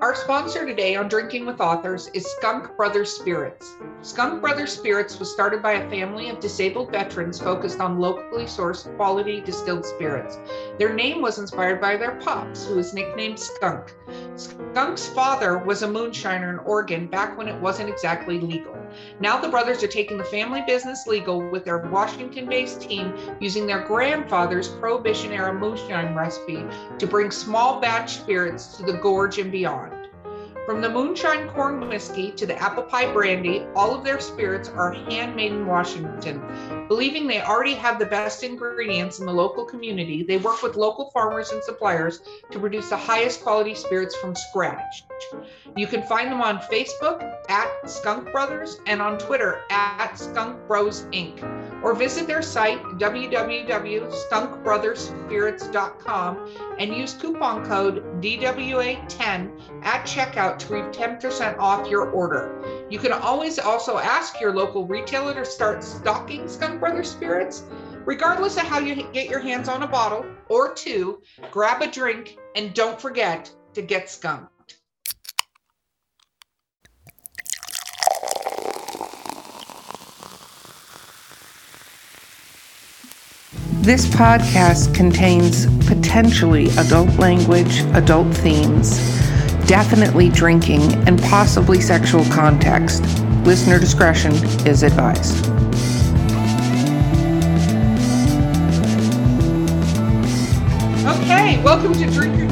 Our sponsor today on Drinking with Authors is Skunk Brothers Spirits. Skunk Brothers Spirits was started by a family of disabled veterans focused on locally sourced quality distilled spirits. Their name was inspired by their pops, who was nicknamed Skunk. Skunk's father was a moonshiner in Oregon back when it wasn't exactly legal. Now the brothers are taking the family business legal with their Washington based team using their grandfather's Prohibition era moonshine recipe to bring small batch spirits to the gorge and beyond. From the moonshine corn whiskey to the apple pie brandy, all of their spirits are handmade in Washington. Believing they already have the best ingredients in the local community, they work with local farmers and suppliers to produce the highest quality spirits from scratch. You can find them on Facebook at Skunk Brothers and on Twitter at Skunk Bros Inc. Or visit their site www.skunkbrotherspirits.com and use coupon code DWA10 at checkout to reach 10% off your order. You can always also ask your local retailer to start stocking Skunk Brothers spirits. Regardless of how you get your hands on a bottle or two, grab a drink and don't forget to get skunked. This podcast contains potentially adult language, adult themes, definitely drinking, and possibly sexual context. Listener discretion is advised. Okay, welcome to Drinking.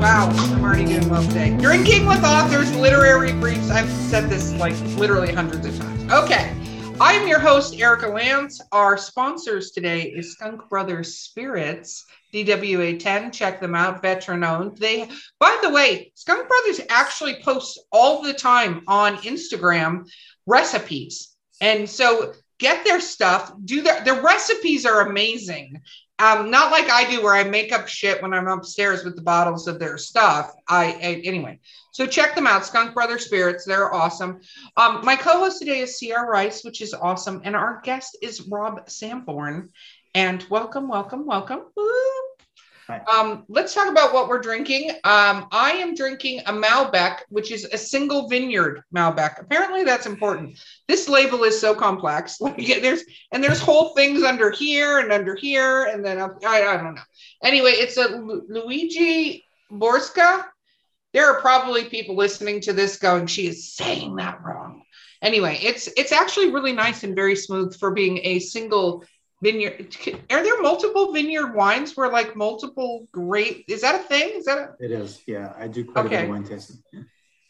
Wow, I'm already doing well today. Drinking with Authors Literary Briefs. I've said this like literally hundreds of times. Okay. I'm your host, Erica Lance. Our sponsors today is Skunk Brothers Spirits, DWA 10. Check them out, veteran owned. They, by the way, Skunk Brothers actually posts all the time on Instagram recipes. And so get their stuff, do their, their recipes are amazing. Um, not like I do where I make up shit when I'm upstairs with the bottles of their stuff. I, I anyway. So check them out, Skunk Brother Spirits. They're awesome. Um, my co-host today is Sierra Rice, which is awesome, and our guest is Rob Samborn. And welcome, welcome, welcome. Um, let's talk about what we're drinking. Um, I am drinking a Malbec, which is a single vineyard Malbec. Apparently, that's important. This label is so complex. Like there's and there's whole things under here and under here, and then up, I, I don't know. Anyway, it's a Lu- Luigi Borska there are probably people listening to this going, she is saying that wrong. Anyway, it's it's actually really nice and very smooth for being a single vineyard. Are there multiple vineyard wines where like multiple great? Is that a thing? Is that a- It is. Yeah, I do quite okay. a bit of wine tasting. Yeah.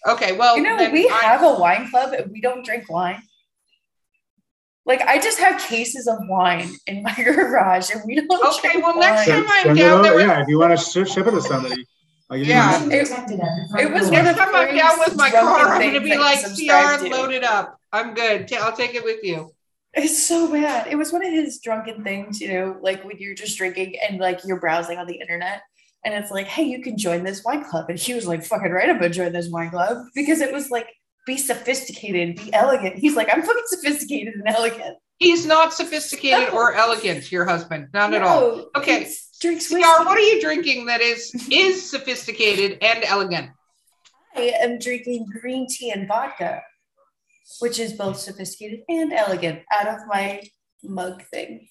Okay, well, you know, we I, have a wine club and we don't drink wine. Like I just have cases of wine in my garage, and we don't. Okay, well, next time I'm down there, yeah, if you want to ship it to somebody. Yeah, it, it was next time I'm down with my car, I'm gonna be like, CR, load it up. I'm good. I'll take it with you. It's so bad. It was one of his drunken things, you know, like when you're just drinking and like you're browsing on the internet and it's like, hey, you can join this wine club. And he was like, fucking right, I'm gonna join this wine club because it was like, be sophisticated, be elegant. He's like, I'm fucking sophisticated and elegant. He's not sophisticated or elegant, your husband. Not no, at all. Okay drinks whiskey. What are you drinking that is is sophisticated and elegant? I am drinking green tea and vodka, which is both sophisticated and elegant out of my mug thing.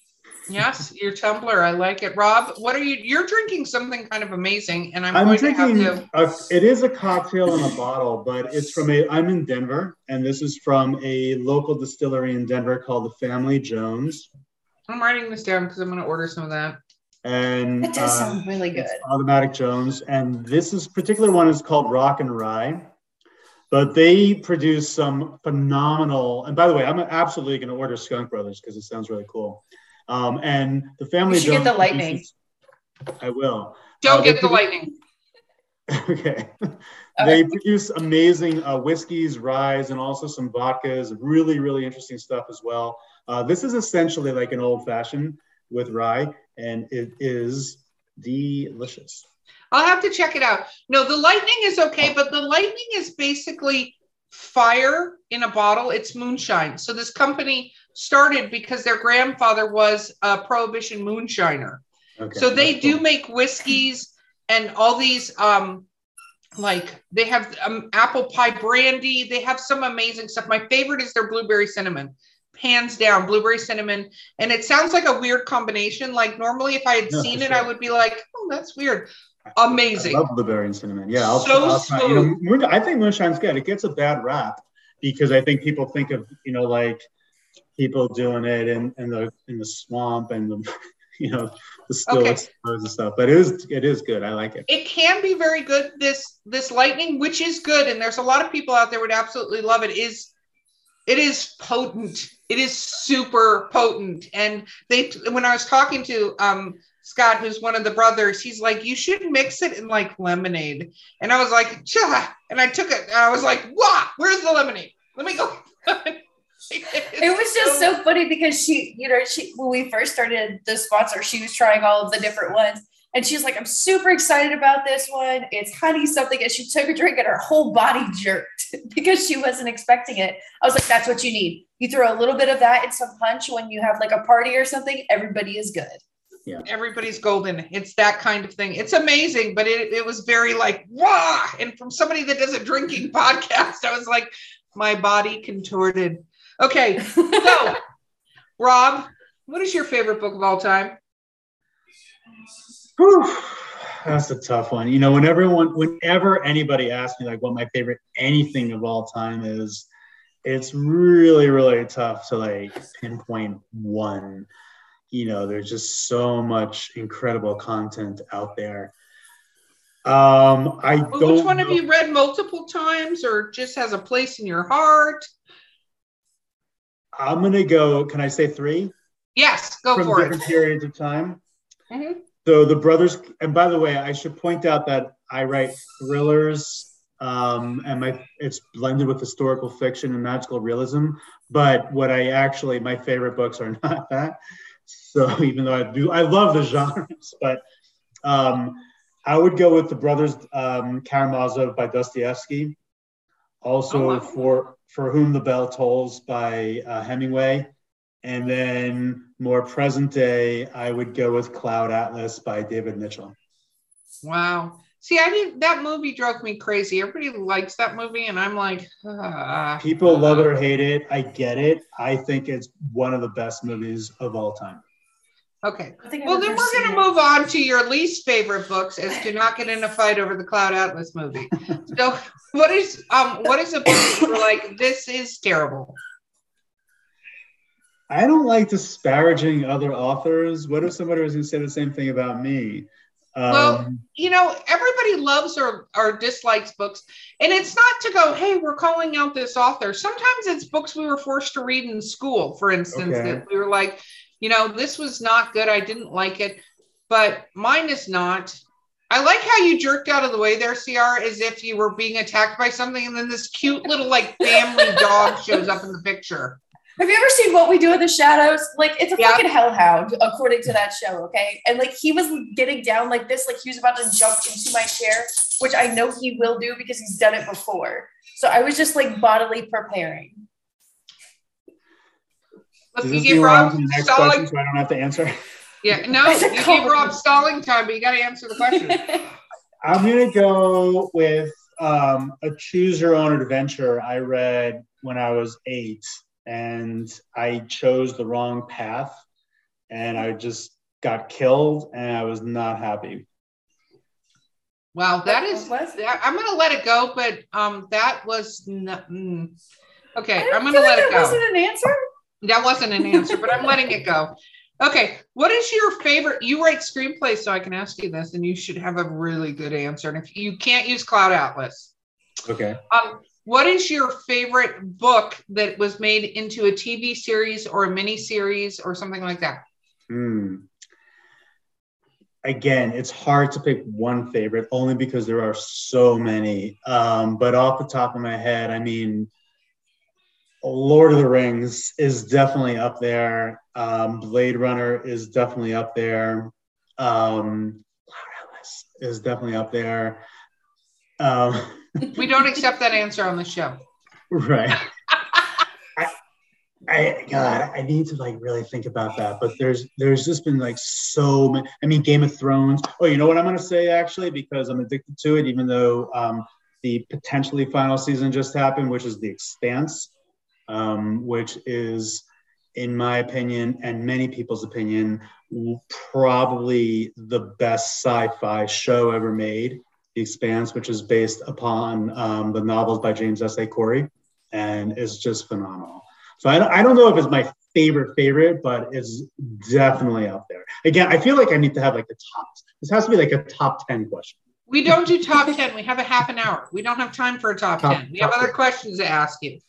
Yes, your tumbler. I like it. Rob, what are you? You're drinking something kind of amazing, and I'm, I'm going drinking, to have to. A, it is a cocktail in a bottle, but it's from a. I'm in Denver, and this is from a local distillery in Denver called the Family Jones. I'm writing this down because I'm going to order some of that and it does uh, sound really good. Automatic Jones, and this is particular one is called Rock and Rye. But they produce some phenomenal. And by the way, I'm absolutely going to order Skunk Brothers because it sounds really cool. Um, and the family. You should get the lightning. I will. Don't uh, get the lightning. okay. they produce amazing uh, whiskeys, ryes, and also some vodkas. Really, really interesting stuff as well. Uh, this is essentially like an old fashioned with rye, and it is delicious. I'll have to check it out. No, the lightning is okay, but the lightning is basically fire in a bottle. It's moonshine. So this company started because their grandfather was a prohibition moonshiner. Okay, so they do cool. make whiskeys and all these um like they have um, apple pie brandy. They have some amazing stuff. My favorite is their blueberry cinnamon, hands down, blueberry cinnamon. And it sounds like a weird combination. Like normally, if I had No, seen it, sure. I would be like, oh, that's weird. Amazing. I love blueberry and cinnamon. Yeah, I'll, So I'll try. You know, I think moonshine's good. It gets a bad rap because I think people think of you know like people doing it in, in the in the swamp and the you know the still Okay. and stuff. But it is it is good. I like it. it can be very good this this lightning which is good and there's a lot of people out there would absolutely love it is it is potent it is super potent and they when i was talking to um scott who's one of the brothers he's like you should mix it in like lemonade and i was like Chah! and i took it and i was like wow where's the lemonade let me go It was just so funny because she, you know, she when we first started the sponsor, she was trying all of the different ones. And she's like, I'm super excited about this one. It's honey something. And she took a drink and her whole body jerked because she wasn't expecting it. I was like, that's what you need. You throw a little bit of that and some punch when you have like a party or something, everybody is good. Everybody's golden. It's that kind of thing. It's amazing, but it, it was very like, wow. And from somebody that does a drinking podcast, I was like, my body contorted. Okay, so Rob, what is your favorite book of all time? Whew, that's a tough one. You know, whenever one, whenever anybody asks me like what my favorite anything of all time is, it's really, really tough to like pinpoint one. You know, there's just so much incredible content out there. Um, I Well, don't. Which one have you read multiple times or just has a place in your heart? I'm gonna go. Can I say three? Yes, go from for different it. periods of time. Mhm. So the brothers, and by the way, I should point out that I write thrillers, um, and my it's blended with historical fiction and magical realism. But what I actually my favorite books are not that. So even though I do, I love the genres, but um, I would go with the brothers um, Karamazov by Dostoevsky. Also Oh, wow. for for whom the bell tolls by uh, Hemingway. And then more present day, I would go with Cloud Atlas by David Mitchell. Wow. See, I didn't. That movie drove me crazy. Everybody likes that movie, and I'm like, ah. People love it or hate it. I get it. I think it's one of the best movies of all time. Okay. I think I've Well, then never we're going to move on to your least favorite books, as to not get in a fight over the Cloud Atlas movie. so, what is um, what is a book that you're like? This is terrible. I don't like disparaging other authors. What if somebody was going to say the same thing about me? Um, Well- You know, everybody loves or or dislikes books, and it's not to go, hey, we're calling out this author. Sometimes it's books we were forced to read in school, for instance, Okay. that we were like, you know, this was not good. I didn't like it, but mine is not. I like how you jerked out of the way there, CR, as if you were being attacked by something, and then this cute little like family dog shows up in the picture. Have you ever seen What We Do in the Shadows? Like it's a Yeah. fucking hellhound, according to that show. Okay, and like he was getting down like this, like he was about to jump into my chair, which I know he will do because he's done it before. So I was just like bodily preparing. Look, does this give Rob to the next stalling. question so I don't have to answer? Yeah, no, It's a you give. Rob stalling time, but you got to answer the question. I'm going to go with um, a choose your own adventure I read when I was eight, and I chose the wrong path, and I just got killed, and I was not happy. Wow, that is. That- I'm gonna let it go, but um, that was not. Mm. Okay, I I'm gonna like let it that go. wasn't an answer. That wasn't an answer, but I'm letting it go. Okay, what is your favorite? You write screenplays, so I can ask you this, and you should have a really good answer. And if you can't use Cloud Atlas, Okay. um, what is your favorite book that was made into a TV series or a mini series or something like that? Hmm. Again, it's hard to pick one favorite only because there are so many. Um, but off the top of my head, I mean, Lord of the Rings is definitely up there. Um, Blade Runner is definitely up there. Um, is definitely up there. Um, We don't accept that answer on the show. right. I, I God, I need to like really think about that. But there's there's just been like so many. I mean, Game of Thrones. Oh, you know what I'm gonna say actually because I'm addicted to it, even though um, the potentially final season just happened, which is The Expanse, um, which is, in my opinion and many people's opinion, probably the best sci-fi show ever made. The Expanse, which is based upon um, the novels by James S. A. Corey, and is just phenomenal. So I, I don't know if it's my favorite favorite, but it's definitely up there. Again, I feel like I need to have like the top. This has to be like a top ten question. We don't do top ten. We have a half an hour. We don't have time for a top, top ten. We have other 10. questions to ask you.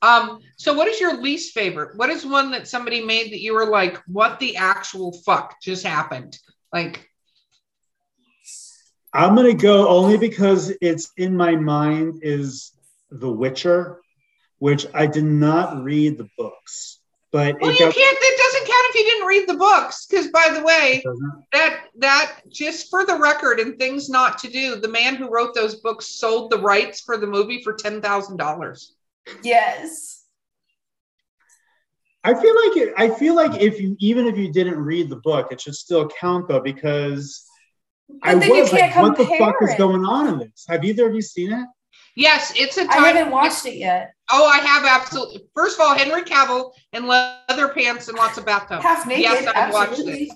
Um, so what is your least favorite? What is one that somebody made that you were like, what the actual fuck just happened? Like I'm gonna go only because it's in my mind is The Witcher which I did not read the books. But well, you got, can't. It doesn't count if you didn't read the books. Because, by the way, that that just for the record and things not to do, the man who wrote those books sold the rights for the movie for ten thousand dollars. Yes. I feel like it, I feel like if you even if you didn't read the book, it should still count though because I, I was like, what the fuck it. is going on in this? Have either of you seen it? Yes, it's a time. I haven't watched it yet. Oh, I have absolutely. First of all, Henry Cavill in leather pants and lots of bathtub. Half naked. Yes, I've watched it.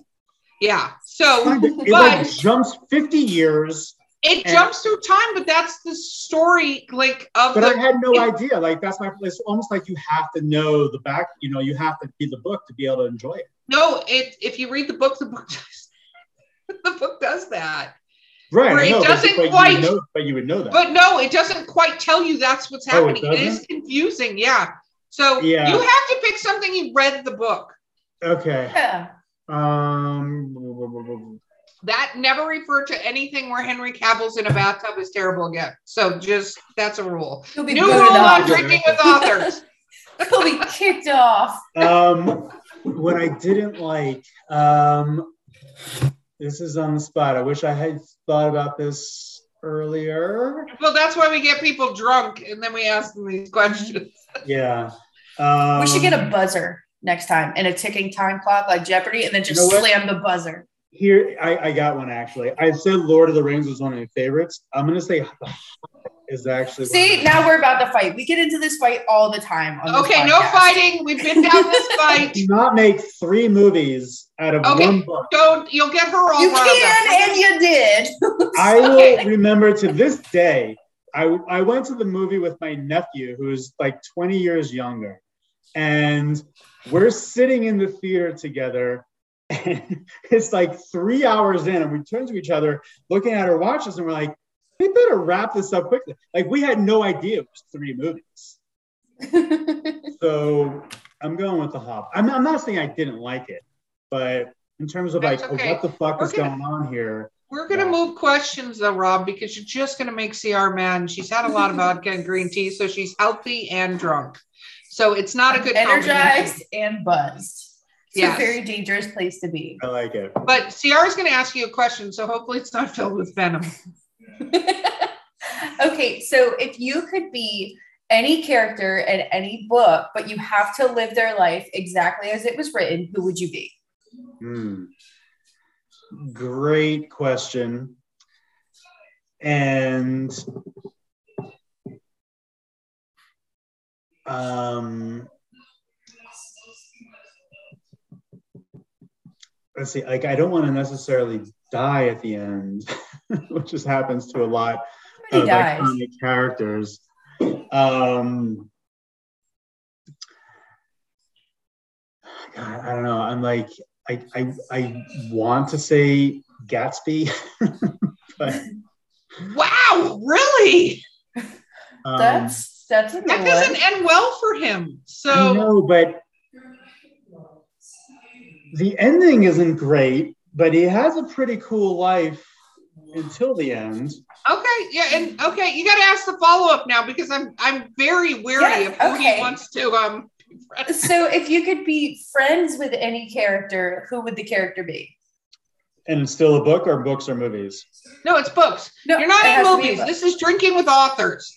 Yeah. So, it but, like jumps fifty years. It and, jumps through time, but that's the story, like of. But the, I had no it, idea. Like that's my. It's almost like you have to know the back. You know, you have to read the book to be able to enjoy it. No, it. If you read the book, the book does. the book does that. Right. Where it doesn't but quite. You know, but you would know that. But no, it doesn't quite tell you that's what's happening. Oh, it, it is confusing. Yeah. So yeah. you have to pick something you read the book. Okay. Yeah. Um. That never referred to anything where Henry Cavill's in a bathtub is terrible again. So just that's a rule. New rule on drinking with authors. He'll be kicked off. Um, what I didn't like, um, this is on the spot. I wish I had thought about this earlier. Well, that's why we get people drunk and then we ask them these questions. yeah. Um, we should get a buzzer next time and a ticking time clock like Jeopardy and then just you know slam the buzzer. Here, I, I got one actually. I said Lord of the Rings was one of my favorites. I'm going to say is actually. See, now we're about to fight. We get into this fight all the time. okay, no fighting. We've been down this fight. Do not make three movies out of okay. one book. Don't you'll get her all. You can, and you did. I will remember to this day. I I went to the movie with my nephew, who is like 20 years younger, and we're sitting in the theater together. And it's like three hours in, and we turn to each other, looking at our watches, and we're like, "We better wrap this up quickly. Like we had no idea it was three movies. so I'm going with the Hobbit. I'm, I'm, not saying I didn't like it, but in terms of That's like okay. what the fuck we're is gonna, going on here. We're gonna yeah. move questions though, Rob, because you're just gonna make CR mad. She's had a lot of vodka and green tea, so she's healthy and drunk. So it's not a good energized and buzzed. It's yes. a very dangerous place to be. I like it. But CR is going to ask you a question, so hopefully it's not filled with venom. okay, so if you could be any character in any book, but you have to live their life exactly as it was written, who would you be? Hmm. Great question. And um, let's see, like I don't want to necessarily die at the end. which just happens to a lot of dies? iconic characters. Um, God, I don't know. I'm like, I, I, I want to say Gatsby, but wow, really? Um, that's that's that doesn't end well for him. So no, but the ending isn't great. But he has a pretty cool life until the end. Okay, yeah, and okay, you got to ask the follow up now because I'm I'm very wary yes, of who okay. he wants to um. So, if you could be friends with any character, who would the character be? And still a book, or books or movies? No, it's books. No, You're not in movies. This is drinking with authors.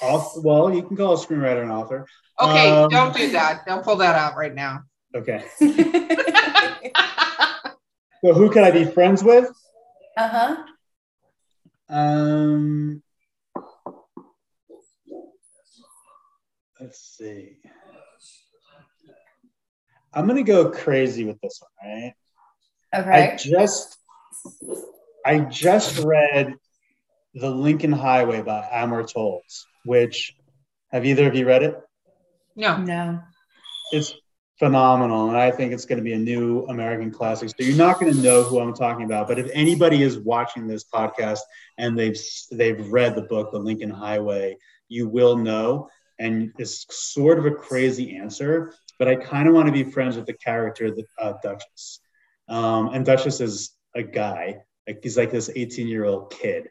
well, you can call a screenwriter an author. Okay, Um, don't do that. Don't pull that out right now. Okay. So who can I be friends with? uh huh. Um, let's see. I'm gonna go crazy with this one, right? Okay. I just I just read The Lincoln Highway by Amor Towles, which have either of you read it? No. No. It's phenomenal, and I think it's going to be a new American classic. So you're not going to know who I'm talking about, but if anybody is watching this podcast and they've they've read the book, The Lincoln Highway, you will know. And it's sort of a crazy answer, but I kind of want to be friends with the character, the uh, Duchess. Um, and Duchess is a guy, like he's like this 18 year old kid,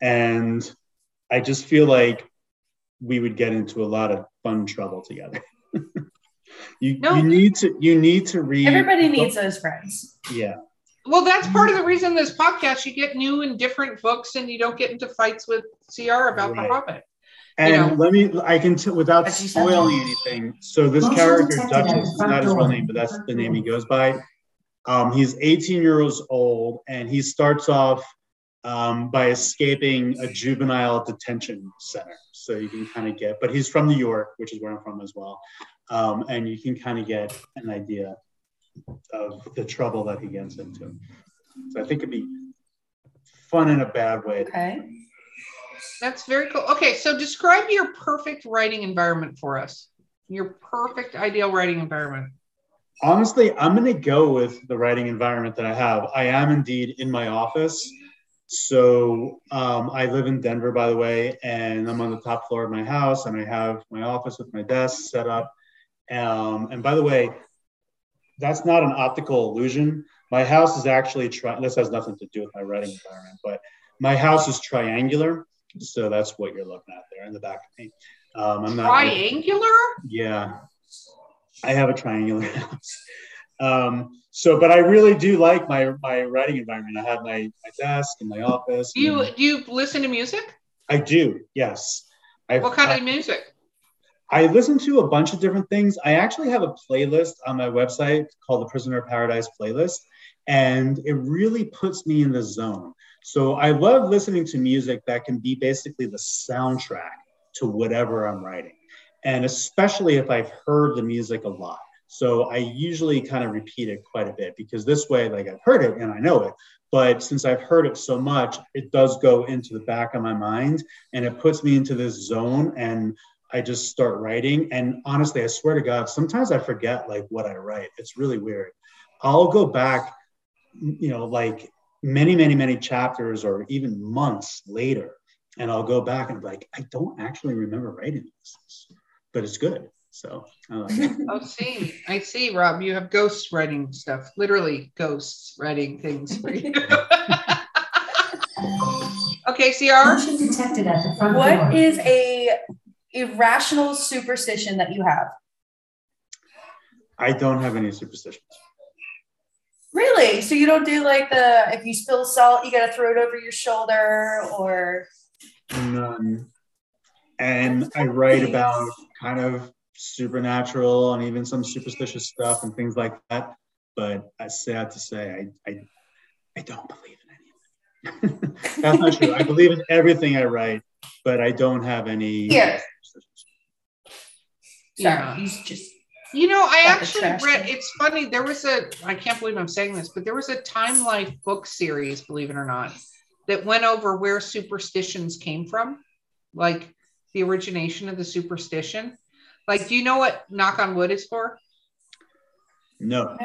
and I just feel like we would get into a lot of fun trouble together. you, No. you need to you need to read. Everybody needs those friends. Yeah, Well, that's part of the reason this podcast. You get new and different books, and you don't get into fights with CR about Right. the Hobbit. And know. let me I can t- without As you said. spoiling anything. So this Motion character detected Duchess, is not his real name, but that's the name he goes by. Um, he's 18 years old, and he starts off um, by escaping a juvenile detention center. So you can kind of get, but he's from New York, which is where I'm from as well, um, and you can kind of get an idea of the trouble that he gets into. So I think it'd be fun in a bad way. Okay. That's very cool. Okay, so describe your perfect writing environment for us. Your perfect ideal writing environment. Honestly, I'm going to go with the writing environment that I have. I am indeed in my office. So um, I live in Denver, by the way, and I'm on the top floor of my house, and I have my office with my desk set up. Um, and by the way, that's not an optical illusion. My house is actually tri- this has nothing to do with my writing environment, but my house is triangular. So that's what you're looking at there in the back of me. Um, I'm not Triangular? yeah, I have a triangular house. Um, so, but I really do like my my writing environment. I have my my desk and my office. Do you do you listen to music? I do. Yes. I, What kind I, of music? I listen to a bunch of different things. I actually have a playlist on my website called the Prisoner of Paradise playlist, and it really puts me in the zone. So I love listening to music that can be basically the soundtrack to whatever I'm writing, and especially if I've heard the music a lot. So I usually kind of repeat it quite a bit because this way, like I've heard it and I know it. But since I've heard it so much, it does go into the back of my mind and it puts me into this zone. And I just start writing. And honestly, I swear to God, sometimes I forget like what I write. It's really weird. I'll go back, you know, like many, many, many chapters or even months later, and I'll go back and be like, I don't actually remember writing this, but it's good. So I like it. Oh, see, I see, Rob. You have ghosts writing stuff. Literally, ghosts writing things for you. okay, CR. Motion detected at the front door. What is a irrational superstition that you have? I don't have any superstitions. Really? So you don't do like the if you spill salt, you gotta throw it over your shoulder, or None. And I write about kind of supernatural and even some superstitious stuff and things like that. But I sad to say, I I, I don't believe in any of it. That's not true. I believe in everything I write, but I don't have any. Here. superstitions. sorry, Yeah. he's just You know, I actually read. It's funny. There was a. I can't believe I'm saying this, but there was a Time Life book series, believe it or not, that went over where superstitions came from, like the origination of the superstition. Like, do you know what knock on wood is for? No.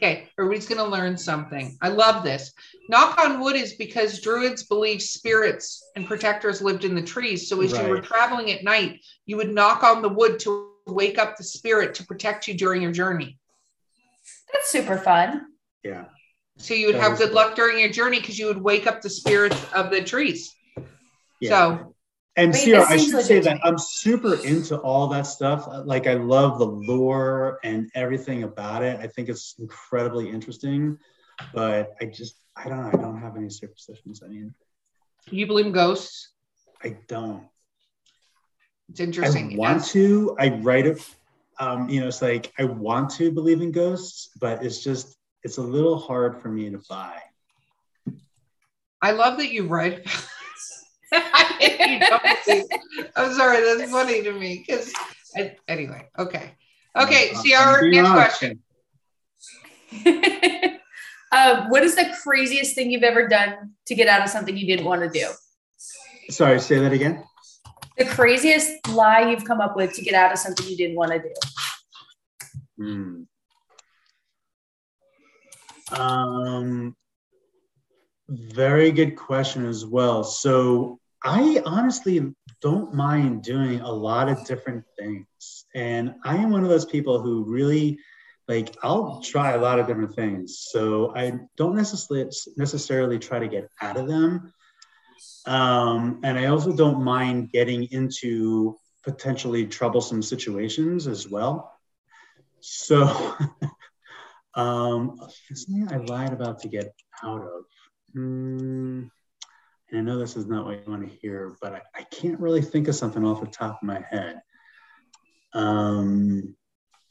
Okay, everybody's going to learn something. I love this. Knock on wood is because druids believed spirits and protectors lived in the trees. So as you were traveling at night, you would knock on the wood to wake up the spirit to protect you during your journey. that's super fun. Yeah. So you would That have good cool. luck during your journey because you would wake up the spirits of the trees. Yeah. So And I mean, Sierra, I should say legit to that. I'm super into all that stuff. Like I love the lore and everything about it. I think it's incredibly interesting, but I just I don't know. I don't have any superstitions. I mean, you believe in ghosts? I don't. It's interesting. I want to. I write it. Um, you know, it's like I want to believe in ghosts, but it's just it's a little hard for me to buy. I love that you write. About. I'm sorry, that's funny to me because anyway. Okay, okay. See our next question. uh, what is the craziest thing you've ever done to get out of something you didn't want to do? Sorry, say that again. The craziest lie you've come up with to get out of something you didn't want to do. Hmm. Um, very good question as well. So I honestly don't mind doing a lot of different things. And I am one of those people who really like I'll try a lot of different things. So I don't necessarily necessarily try to get out of them. Um, and I also don't mind getting into potentially troublesome situations as well. So um, something I lied about to get out of. Mm, and I know this is not what you want to hear, but I, I can't really think of something off the top of my head. Um,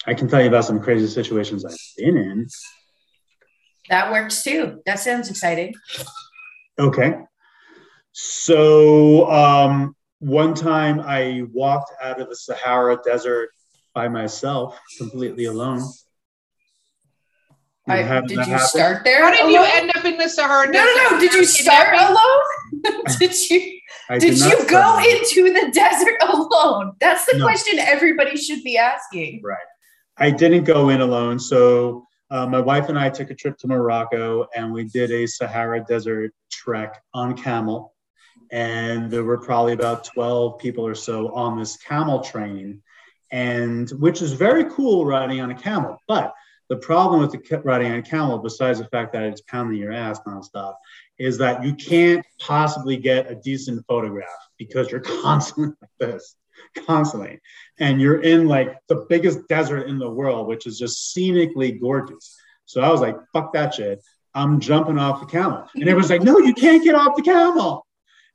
I can tell you about some crazy situations I've been in. That works too. That sounds exciting. Okay. So, um, one time I walked out of the Sahara Desert by myself, completely alone. I, did you happen? start there? How did alone? you end up in the Sahara? No, no, no. Did you start alone? did you? I did, did you go into the desert alone? That's the no. question everybody should be asking. Right. I didn't go in alone. So uh, my wife and I took a trip to Morocco and we did a Sahara Desert trek on camel. And there were probably about 12 people or so on this camel train, and which is very cool riding on a camel. But the problem with the riding on a camel, besides the fact that it's pounding your ass nonstop, is that you can't possibly get a decent photograph because you're constantly like this, constantly. And you're in like the biggest desert in the world, which is just scenically gorgeous. So I was like, fuck that shit. I'm jumping off the camel. And everyone's like, no, you can't get off the camel.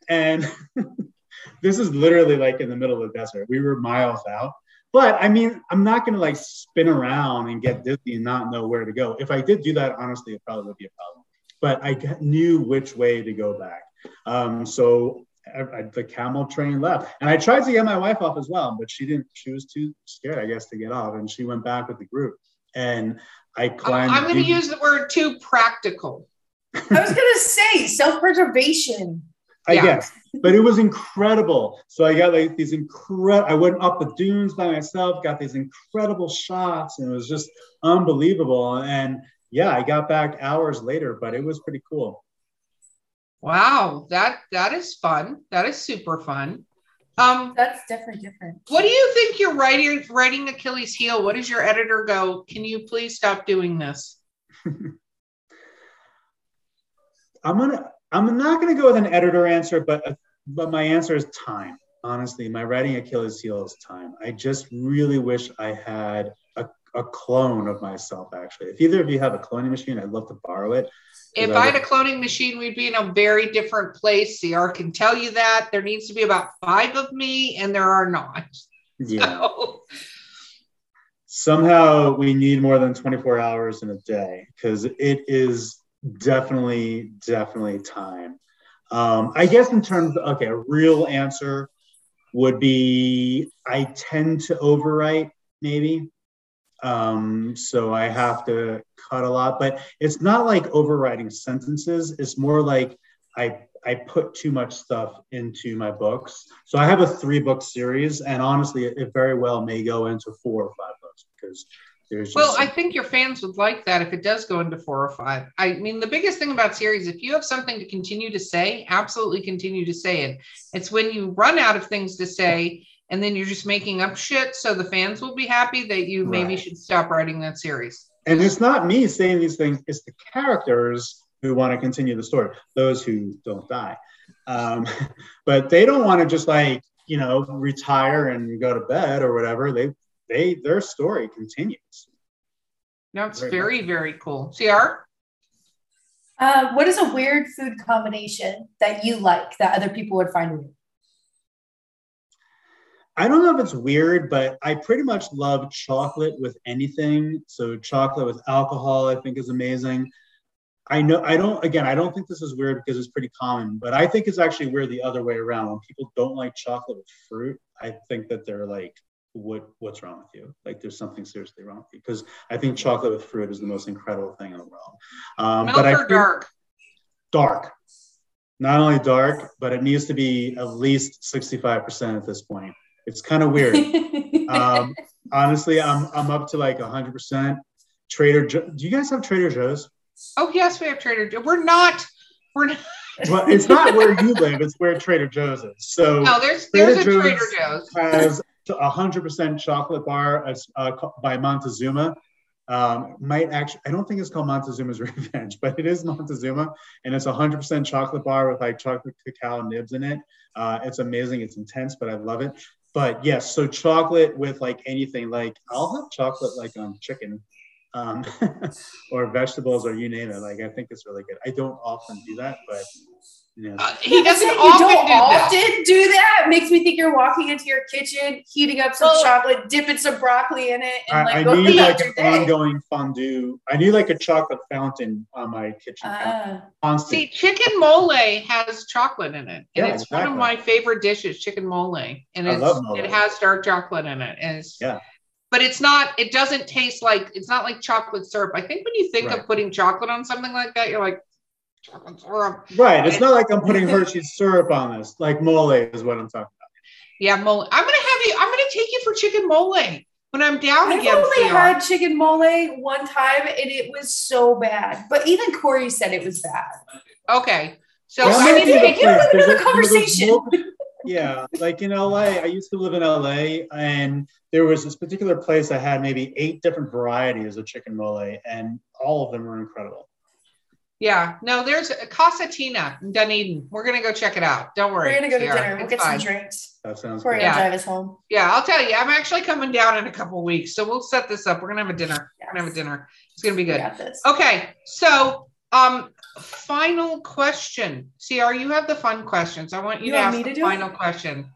And this is literally like in the middle of the desert. We were miles out. But I mean, I'm not going to like spin around and get dizzy and not know where to go. If I did do that, honestly, it probably would be a problem. But I knew which way to go back. Um, so I, I, the camel train left, and I tried to get my wife off as well, but she didn't. She was too scared, I guess, to get off, and she went back with the group. And I climbed. I'm going to use the word too practical. I was going to say self preservation. I yeah. guess. But it was incredible. So I got like these incredible, I went up the dunes by myself, got these incredible shots, and it was just unbelievable. And yeah, I got back hours later, but it was pretty cool. Wow, that that is fun. That is super fun. Um, that's definitely different. What do you think you're writing writing Achilles heel? What does your editor go? Can you please stop doing this? I'm gonna I'm not going to go with an editor answer, but uh, but my answer is time. Honestly, my writing Achilles heel is time. I just really wish I had a, a clone of myself. Actually, if either of you have a cloning machine, I'd love to borrow it. If I, I had a cloning machine, we'd be in a very different place. CR can tell you that there needs to be about five of me, and there are not. Yeah. So. Somehow we need more than 24 hours in a day because it is definitely, definitely time. Um, I guess in terms of, okay, a real answer would be I tend to overwrite maybe. Um, so I have to cut a lot, but it's not like overwriting sentences. It's more like I I put too much stuff into my books. So I have a three book series, and honestly, it very well may go into four or five books because there's well, I think your fans would like that if it does go into four or five. I mean, the biggest thing about series, if you have something to continue to say, absolutely continue to say it. It's when you run out of things to say and then you're just making up shit so the fans will be happy that you right. maybe should stop writing that series. And it's not me saying these things, it's the characters who want to continue the story, those who don't die. Um, but they don't want to just like, you know, retire and go to bed or whatever. They they their story continues. That's very, very, very cool. CR? Uh, what is a weird food combination that you like that other people would find weird? I don't know if it's weird, but I pretty much love chocolate with anything. So chocolate with alcohol, I think, is amazing. I know I don't again I don't think this is weird because it's pretty common, but I think it's actually weird the other way around. When people don't like chocolate with fruit, I think that they're like, what what's wrong with you? Like there's something seriously wrong with you. Because I think chocolate with fruit is the most incredible thing in the world. Um, Milk but I dark? Dark. Not only dark, but it needs to be at least 65% at this point. It's kind of weird. um, honestly, I'm I'm up to like 100%. Trader, jo- do you guys have Trader Joe's? Oh yes, we have Trader Joe. We're not. We're not. well, it's not where you live; it's where Trader Joe's is. So no, there's there's Trader a Trader Joe's, has a hundred percent chocolate bar uh, by Montezuma. Um, might actually, I don't think it's called Montezuma's Revenge, but it is Montezuma, and it's a hundred percent chocolate bar with like chocolate cacao nibs in it. Uh, it's amazing. It's intense, but I love it. But yes, so chocolate with like anything, like I'll have chocolate like on chicken um, or vegetables or you name it. Like I think it's really good. I don't often do that, but you know. Uh, he doesn't often, you don't do, often that. do that. Makes me think you're walking into your kitchen, heating up some oh. chocolate, dipping some broccoli in it, and like I, I need like an day. ongoing fondue. I need like a chocolate fountain on my kitchen. Uh, see, chicken mole has chocolate in it, and yeah, it's exactly. one of my favorite dishes, chicken mole, and it's, mole. it has dark chocolate in it. And it's, yeah but it's not it doesn't taste like it's not like chocolate syrup i think when you think right. of putting chocolate on something like that you're like chocolate syrup right it's not like i'm putting hershey's syrup on this. Like mole is what i'm talking about. Yeah mole. I'm gonna have you i'm gonna take you for chicken mole when i'm down i've again only had chicken mole one time and it was so bad but even corey said it was bad. Okay so I mean, you know, another conversation. yeah, like in LA, I used to live in LA, and there was this particular place that had maybe eight different varieties of chicken mole, and all of them were incredible. Yeah, no, there's a Casa Tina in Dunedin. We're gonna go check it out. Don't worry. We're gonna go to dinner. We'll get fine. some drinks. That sounds Before good. Yeah. drive us home. Yeah, I'll tell you. I'm actually coming down in a couple weeks, so we'll set this up. We're gonna have a dinner. Yes. We're gonna have a dinner. It's gonna be good. Okay, so um, final question. CR, you have the fun questions. I want you, you to ask me the final it? question.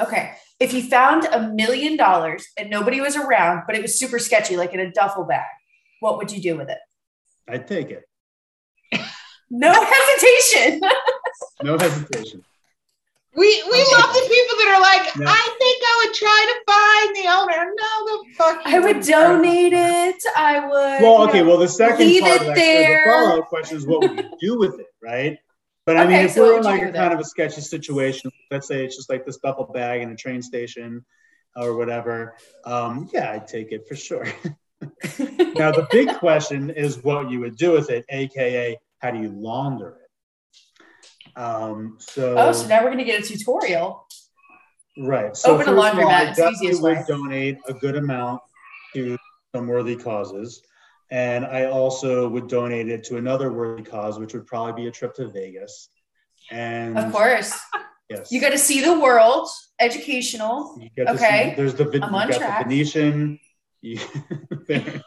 Okay. If you found a million dollars and nobody was around, but it was super sketchy, like in a duffel bag, what would you do with it? I'd take it. No hesitation. no hesitation. We we okay. love the people that are like, yeah. I think I would try to find the owner. No, the fuck. I would donate it. I would. Well, okay. Well, the second part of that, the follow-up question is, what would you do with it, right? But I okay, mean, if so we're in like a kind of a sketchy situation, let's say it's just like this duffel bag in a train station or whatever, um, yeah, I'd take it for sure. now, the big question is what you would do with it, aka how do you launder it? Um, so oh, so now we're gonna get a tutorial. Right. So open a laundromat. It's easiest would way. donate a good amount to some worthy causes, and I also would donate it to another worthy cause, which would probably be a trip to Vegas. And of course, yes, you got to see the world. Educational. okay. See, there's the, I'm on track. the Venetian, you, the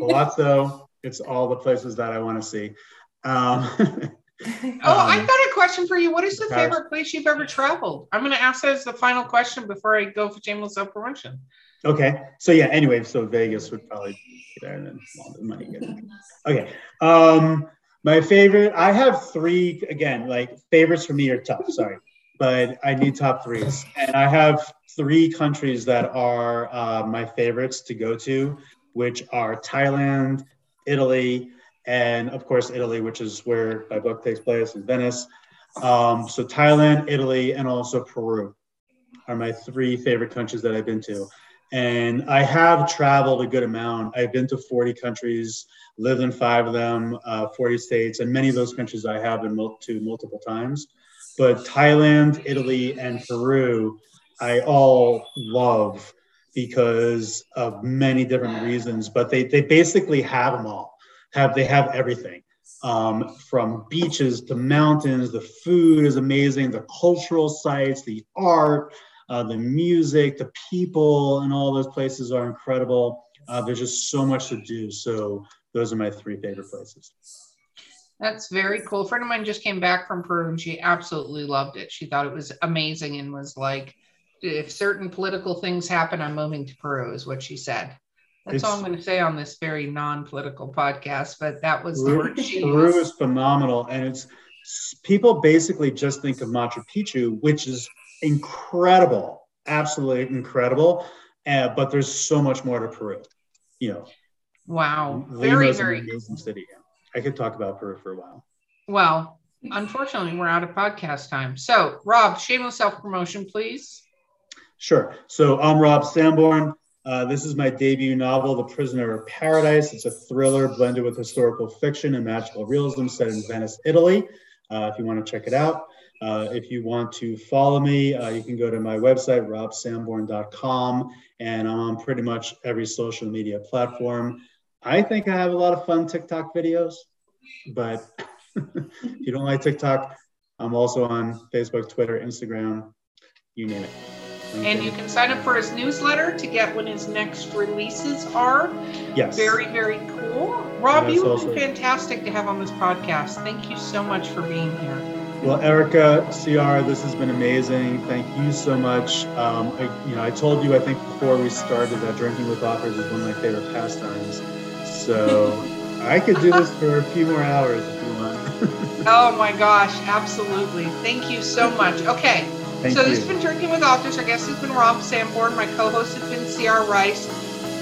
Palazzo. It's all the places that I want to see. Um, oh, um, I got a question for you. What is the favorite place you've ever traveled? I'm going to ask that as the final question before I go for shameless self promotion. Okay. So yeah. Anyway, so Vegas would probably be there, and then all the money. Okay. Um, my favorite. I have three. Again, like favorites for me are tough. Sorry, but I need top threes, and I have three countries that are uh, my favorites to go to, which are Thailand, Italy, and of course Italy, which is where my book takes place in Venice. Um, so Thailand, Italy, and also Peru are my three favorite countries that I've been to. And I have traveled a good amount. I've been to 40 countries, lived in five of them, uh, 40 states, and many of those countries I have been to multiple times. But Thailand, Italy, and Peru, I all love because of many different reasons, but they, they basically have them all have they have everything um, from beaches to mountains. The food is amazing. The cultural sites, the art, uh, the music, the people, and all those places are incredible. Uh, there's just so much to do. So those are my three favorite places. That's very cool. A friend of mine just came back from Peru and she absolutely loved it. She thought it was amazing and was like, if certain political things happen, I'm moving to Peru, is what she said. That's all I'm going to say on this very non-political podcast. But that was the word she Peru used. is phenomenal, and it's people basically just think of Machu Picchu, which is incredible, absolutely incredible. Uh, but there's so much more to Peru. You know, Wow, very very amazing city. I could talk about Peru for a while. well. Unfortunately, we're out of podcast time. So, Rob, shameless self promotion, please. Sure. So I'm Rob Samborn. Uh, this is my debut novel, The Prisoner of Paradise. It's a thriller blended with historical fiction and magical realism set in Venice, Italy. Uh, if you want to check it out. Uh, if you want to follow me, uh, you can go to my website, robsamborn.com, and I'm on pretty much every social media platform. I think I have a lot of fun TikTok videos, but if you don't like TikTok, I'm also on Facebook, Twitter, Instagram, you name it. And you can sign up for his newsletter to get when his next releases are. Yes. Very, very cool. Rob, you have also- been fantastic to have on this podcast. Thank you so much for being here. Well, Erica, CR, this has been amazing. Thank you so much. Um, I, you know, I told you, I think before we started that drinking with authors is one of my favorite pastimes. So I could do this for a few more hours if you want. Oh my gosh, absolutely. Thank you so much. Okay, Thank so you. this has been Drinking with Authors. Our guest has been Rob Samborn. My co host has been CR Rice.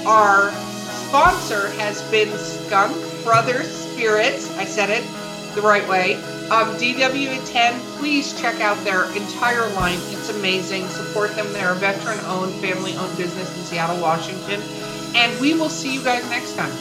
Our sponsor has been Skunk Brothers Spirits. I said it the right way. Um, DW10, please check out their entire line. It's amazing. Support them. They're a veteran owned, family owned business in Seattle, Washington. And we will see you guys next time.